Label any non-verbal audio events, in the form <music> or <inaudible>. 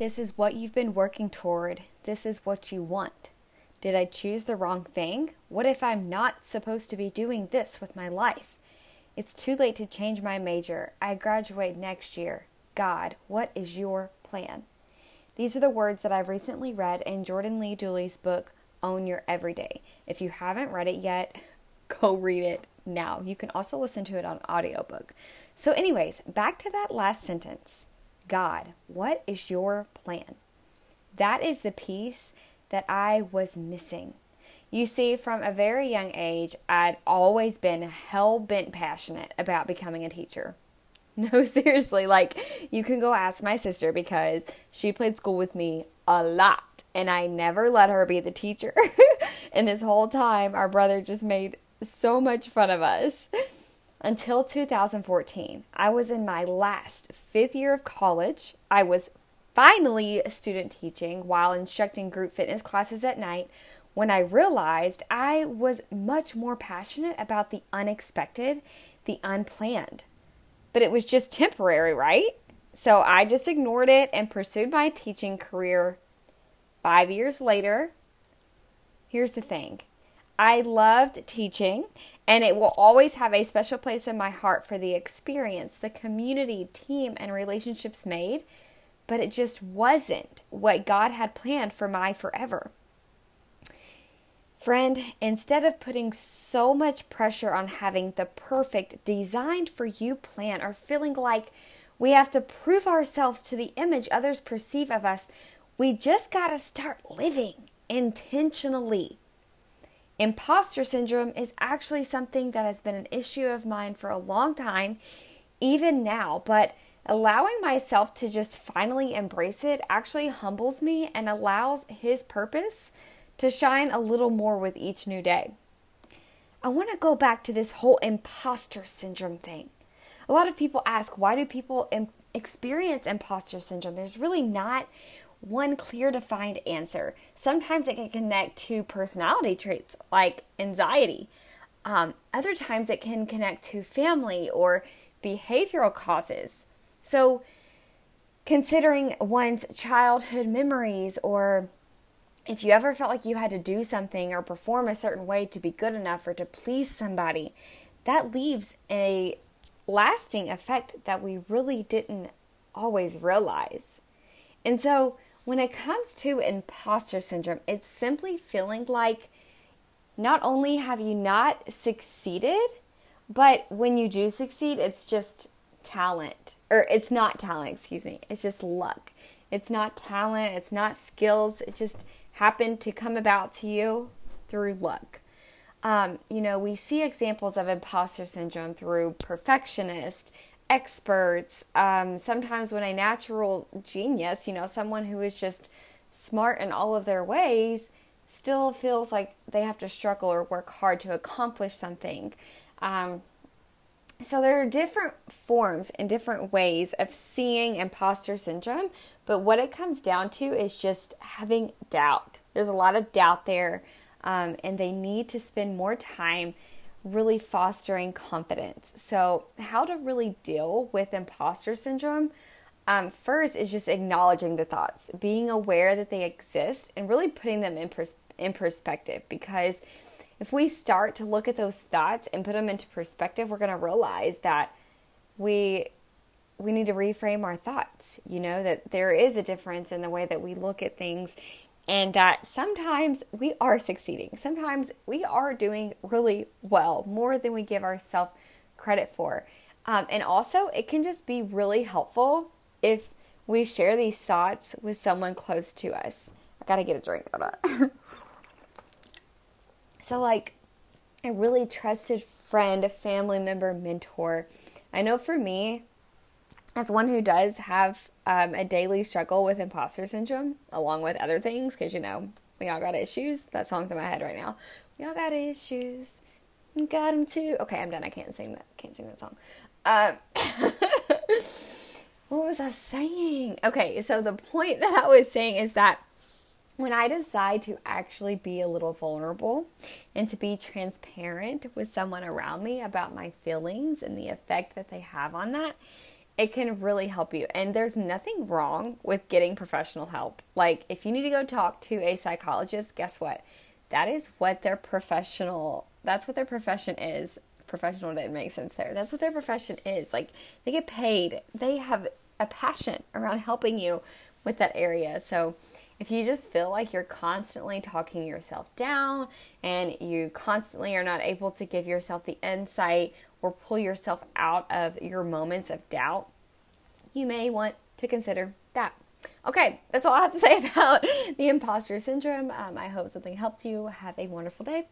This is what you've been working toward. This is what you want. Did I choose the wrong thing? What if I'm not supposed to be doing this with my life? It's too late to change my major. I graduate next year. God, what is your plan? These are the words that I've recently read in Jordan Lee Dooley's book, Own Your Everyday. If you haven't read it yet, <laughs> go read it now. You can also listen to it on audiobook. So, anyways, back to that last sentence God, what is your plan? That is the piece that I was missing. You see, from a very young age, I'd always been hell bent passionate about becoming a teacher. <laughs> No, seriously, like you can go ask my sister because she played school with me a lot and I never let her be the teacher. <laughs> and this whole time, our brother just made so much fun of us. Until 2014, I was in my last fifth year of college. I was finally student teaching while instructing group fitness classes at night when I realized I was much more passionate about the unexpected, the unplanned. But it was just temporary, right? So I just ignored it and pursued my teaching career. Five years later, here's the thing I loved teaching, and it will always have a special place in my heart for the experience, the community, team, and relationships made but it just wasn't what God had planned for my forever. Friend, instead of putting so much pressure on having the perfect designed for you plan or feeling like we have to prove ourselves to the image others perceive of us, we just got to start living intentionally. Imposter syndrome is actually something that has been an issue of mine for a long time, even now, but allowing myself to just finally embrace it actually humbles me and allows His purpose to shine a little more with each new day. I want to go back to this whole imposter syndrome thing. A lot of people ask, why do people Im- experience imposter syndrome? There's really not one clear defined answer. Sometimes it can connect to personality traits like anxiety. Um, other times it can connect to family or behavioral causes. So, considering one's childhood memories, or if you ever felt like you had to do something or perform a certain way to be good enough or to please somebody, that leaves a lasting effect that we really didn't always realize. And so, when it comes to imposter syndrome, it's simply feeling like not only have you not succeeded, but when you do succeed, it's just talent or it's not talent, excuse me. It's just luck. It's not talent, it's not skills. It just happened to come about to you through luck. Um, you know, we see examples of imposter syndrome through perfectionist, experts, um, sometimes when a natural genius, you know, someone who is just smart in all of their ways, still feels like they have to struggle or work hard to accomplish something. Um, so there are different forms and different ways of seeing imposter syndrome, but what it comes down to is just having doubt. There's a lot of doubt there, um, and they need to spend more time really fostering confidence. So, how to really deal with imposter syndrome? Um, first is just acknowledging the thoughts, being aware that they exist, and really putting them in, pers- in perspective because if we start to look at those thoughts and put them into perspective, we're going to realize that we we need to reframe our thoughts. You know that there is a difference in the way that we look at things and that sometimes we are succeeding. Sometimes we are doing really well, more than we give ourselves credit for. Um, and also, it can just be really helpful if we share these thoughts with someone close to us. I gotta get a drink. On. <laughs> So, like, a really trusted friend, a family member, mentor. I know for me, as one who does have um, a daily struggle with imposter syndrome, along with other things, because you know, we all got issues. That song's in my head right now. We all got issues. Got them too. Okay, I'm done. I can't sing that. Can't sing that song. Um, <laughs> what was I saying? Okay, so the point that I was saying is that when I decide to actually be a little vulnerable and to be transparent with someone around me about my feelings and the effect that they have on that, it can really help you. And there's nothing wrong with getting professional help. Like, if you need to go talk to a psychologist, guess what? That is what their professional, that's what their profession is. Professional didn't make sense there. That's what their profession is. Like, they get paid, they have a passion around helping you with that area. So, if you just feel like you're constantly talking yourself down and you constantly are not able to give yourself the insight or pull yourself out of your moments of doubt, you may want to consider that. Okay, that's all I have to <laughs> say about the imposter syndrome. Um, I hope something helped you. Have a wonderful day.